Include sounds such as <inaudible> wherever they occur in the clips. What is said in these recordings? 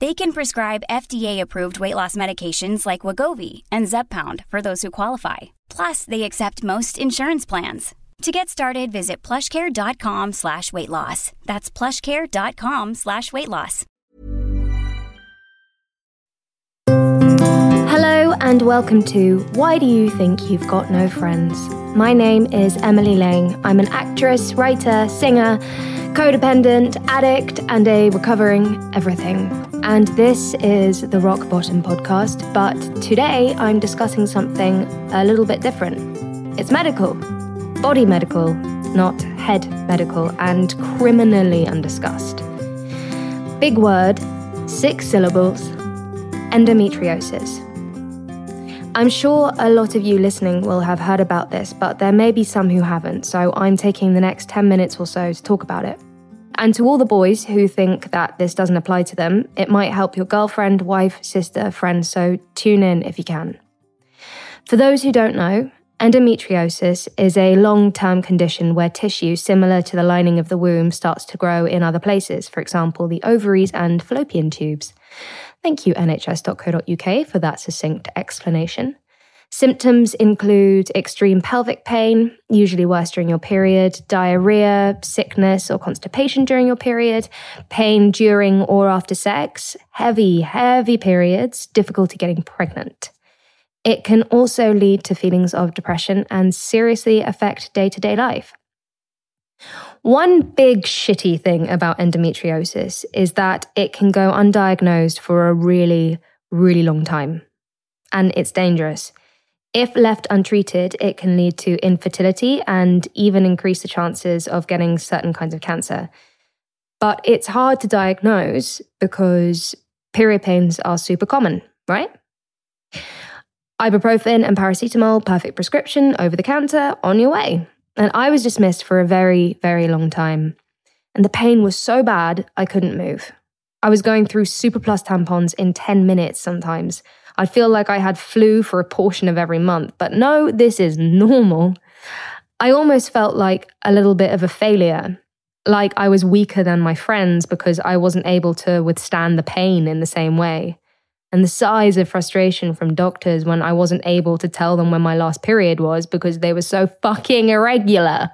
They can prescribe FDA-approved weight loss medications like Wegovy and Zepbound for those who qualify. Plus, they accept most insurance plans. To get started, visit plushcare.com slash weight loss. That's plushcare.com slash weight loss. Hello and welcome to Why Do You Think You've Got No Friends? My name is Emily Laing. I'm an actress, writer, singer, codependent, addict, and a recovering everything. And this is the Rock Bottom podcast, but today I'm discussing something a little bit different. It's medical, body medical, not head medical, and criminally undiscussed. Big word, six syllables endometriosis. I'm sure a lot of you listening will have heard about this, but there may be some who haven't, so I'm taking the next 10 minutes or so to talk about it. And to all the boys who think that this doesn't apply to them, it might help your girlfriend, wife, sister, friend, so tune in if you can. For those who don't know, endometriosis is a long term condition where tissue similar to the lining of the womb starts to grow in other places, for example, the ovaries and fallopian tubes. Thank you, nhs.co.uk, for that succinct explanation. Symptoms include extreme pelvic pain, usually worse during your period, diarrhea, sickness, or constipation during your period, pain during or after sex, heavy, heavy periods, difficulty getting pregnant. It can also lead to feelings of depression and seriously affect day to day life. One big shitty thing about endometriosis is that it can go undiagnosed for a really, really long time. And it's dangerous. If left untreated, it can lead to infertility and even increase the chances of getting certain kinds of cancer. But it's hard to diagnose because period pains are super common, right? Ibuprofen and paracetamol, perfect prescription, over the counter, on your way. And I was dismissed for a very, very long time. And the pain was so bad, I couldn't move. I was going through Super Plus tampons in 10 minutes sometimes. I'd feel like I had flu for a portion of every month, but no, this is normal. I almost felt like a little bit of a failure, like I was weaker than my friends because I wasn't able to withstand the pain in the same way. And the size of frustration from doctors when I wasn't able to tell them when my last period was because they were so fucking irregular.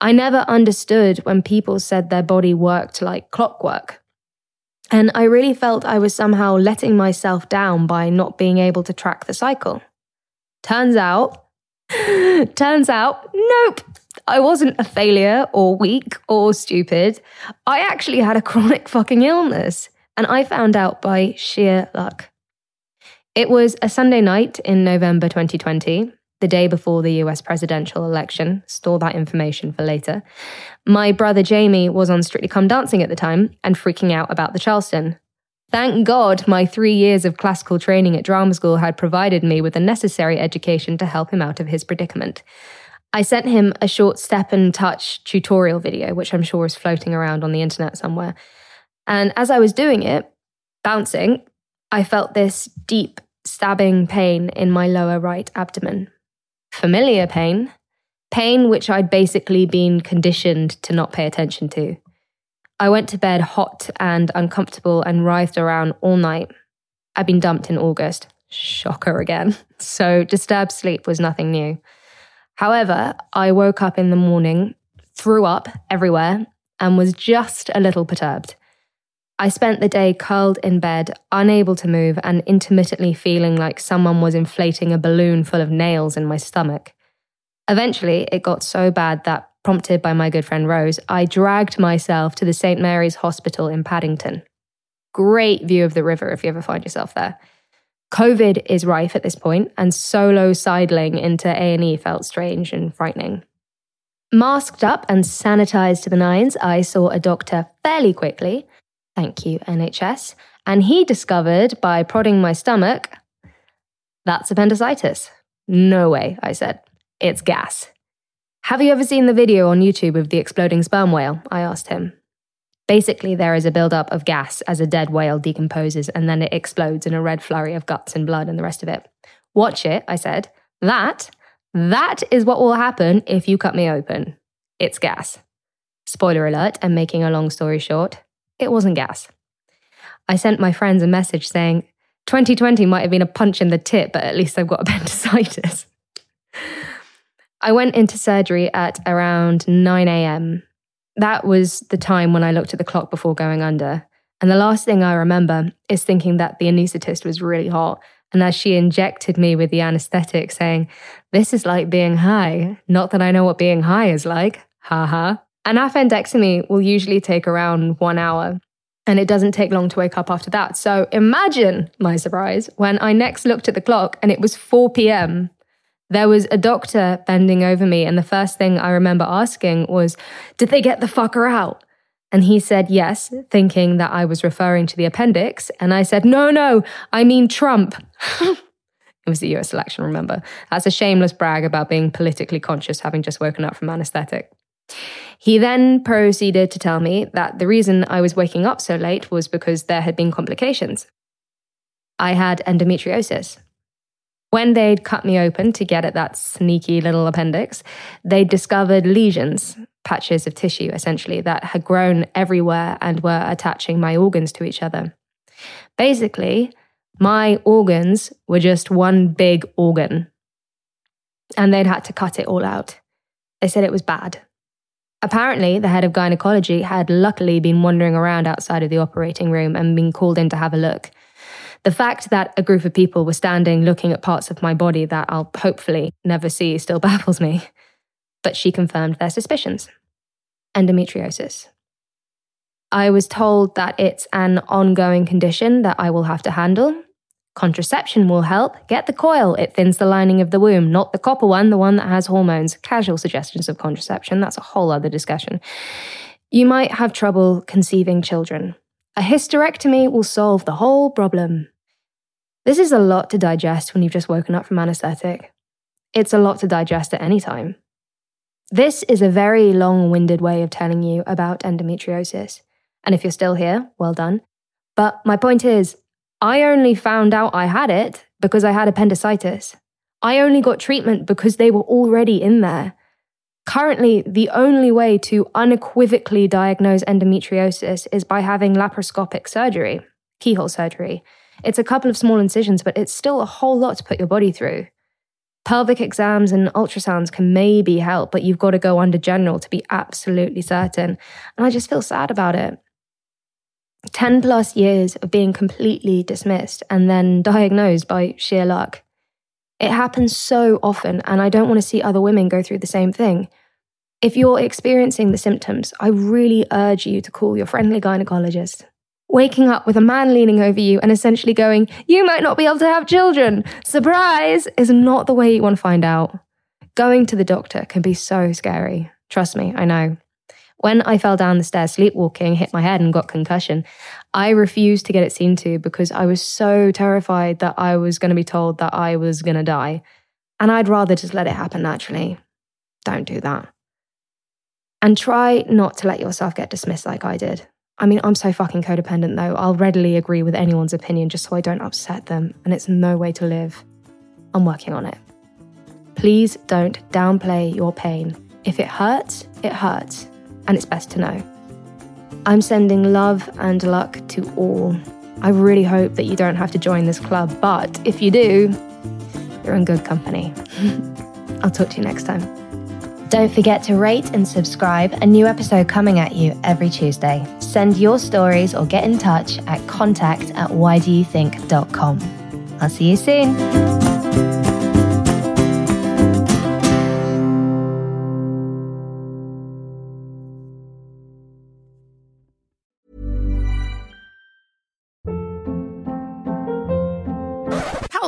I never understood when people said their body worked like clockwork. And I really felt I was somehow letting myself down by not being able to track the cycle. Turns out, <laughs> turns out, nope. I wasn't a failure or weak or stupid. I actually had a <laughs> chronic fucking illness, and I found out by sheer luck. It was a Sunday night in November 2020, the day before the US presidential election. Store that information for later. My brother Jamie was on Strictly Come Dancing at the time and freaking out about the Charleston. Thank God my three years of classical training at drama school had provided me with the necessary education to help him out of his predicament. I sent him a short step and touch tutorial video, which I'm sure is floating around on the internet somewhere. And as I was doing it, bouncing, I felt this deep stabbing pain in my lower right abdomen familiar pain, pain which I'd basically been conditioned to not pay attention to. I went to bed hot and uncomfortable and writhed around all night. I'd been dumped in August. Shocker again. <laughs> So disturbed sleep was nothing new. However, I woke up in the morning, threw up everywhere, and was just a little perturbed. I spent the day curled in bed, unable to move, and intermittently feeling like someone was inflating a balloon full of nails in my stomach. Eventually, it got so bad that, prompted by my good friend Rose, I dragged myself to the St. Mary's Hospital in Paddington. Great view of the river if you ever find yourself there. COVID is rife at this point, and solo sidling into A&E felt strange and frightening. Masked up and sanitized to the nines, I saw a doctor fairly quickly. Thank you, NHS. And he discovered by prodding my stomach, that's appendicitis. No way, I said. It's gas. Have you ever seen the video on YouTube of the exploding sperm whale? I asked him. Basically, there is a buildup of gas as a dead whale decomposes and then it explodes in a red flurry of guts and blood and the rest of it. Watch it, I said. That, that is what will happen if you cut me open. It's gas. Spoiler alert, and making a long story short, it wasn't gas. I sent my friends a message saying, 2020 might have been a punch in the tit, but at least I've got <laughs> appendicitis. I went into surgery at around 9 a.m that was the time when I looked at the clock before going under. And the last thing I remember is thinking that the anaesthetist was really hot. And as she injected me with the anesthetic, saying, This is like being high. Not that I know what being high is like. Ha ha. An appendectomy will usually take around one hour. And it doesn't take long to wake up after that. So imagine my surprise when I next looked at the clock and it was 4 p.m. There was a doctor bending over me, and the first thing I remember asking was, Did they get the fucker out? And he said yes, thinking that I was referring to the appendix. And I said, No, no, I mean Trump. <laughs> it was the US election, remember? That's a shameless brag about being politically conscious, having just woken up from anesthetic. He then proceeded to tell me that the reason I was waking up so late was because there had been complications. I had endometriosis, when they'd cut me open to get at that sneaky little appendix, they discovered lesions, patches of tissue essentially, that had grown everywhere and were attaching my organs to each other. Basically, my organs were just one big organ, and they'd had to cut it all out. They said it was bad. Apparently, the head of gynecology had luckily been wandering around outside of the operating room and been called in to have a look. The fact that a group of people were standing looking at parts of my body that I'll hopefully never see still <laughs> baffles me. But she confirmed their suspicions endometriosis. I was told that it's an ongoing condition that I will have to handle. Contraception will help. Get the coil, it thins the lining of the womb, not the copper one, the one that has hormones. Casual suggestions of contraception, that's a whole other discussion. You might have trouble conceiving children. A hysterectomy will solve the whole problem. This is a lot to digest when you've just woken up from anesthetic. It's a lot to digest at any time. This is a very long winded way of telling you about endometriosis. And if you're still here, well done. But my point is, I only found out I had it because I had appendicitis. I only got treatment because they were already in there. Currently, the only way to unequivocally diagnose endometriosis is by having laparoscopic surgery, keyhole surgery. It's a couple of small incisions, but it's still a whole lot to put your body through. Pelvic exams and ultrasounds can maybe help, but you've got to go under general to be absolutely certain. And I just feel sad about it. 10 plus years of being completely dismissed and then diagnosed by sheer luck. It happens so often, and I don't want to see other women go through the same thing. If you're experiencing the symptoms, I really urge you to call your friendly gynecologist. Waking up with a man leaning over you and essentially going, You might not be able to have children, surprise, is not the way you want to find out. Going to the doctor can be so scary. Trust me, I know. When I fell down the stairs sleepwalking, hit my head, and got concussion, I refused to get it seen to because I was so terrified that I was going to be told that I was going to die. And I'd rather just let it happen naturally. Don't do that. And try not to let yourself get dismissed like I did. I mean, I'm so fucking codependent though. I'll readily agree with anyone's opinion just so I don't upset them, and it's no way to live. I'm working on it. please don't downplay your pain. If it hurts, it hurts, and it's best to know. I'm sending love and luck to all. I really hope that you don't have to join this club, but if you do, you're in good company. <laughs> I'll talk to you next time. Don't forget to rate and subscribe. A new episode coming at you every Tuesday. Send your stories or get in touch at contact at whydoyouthink.com. I'll see you soon.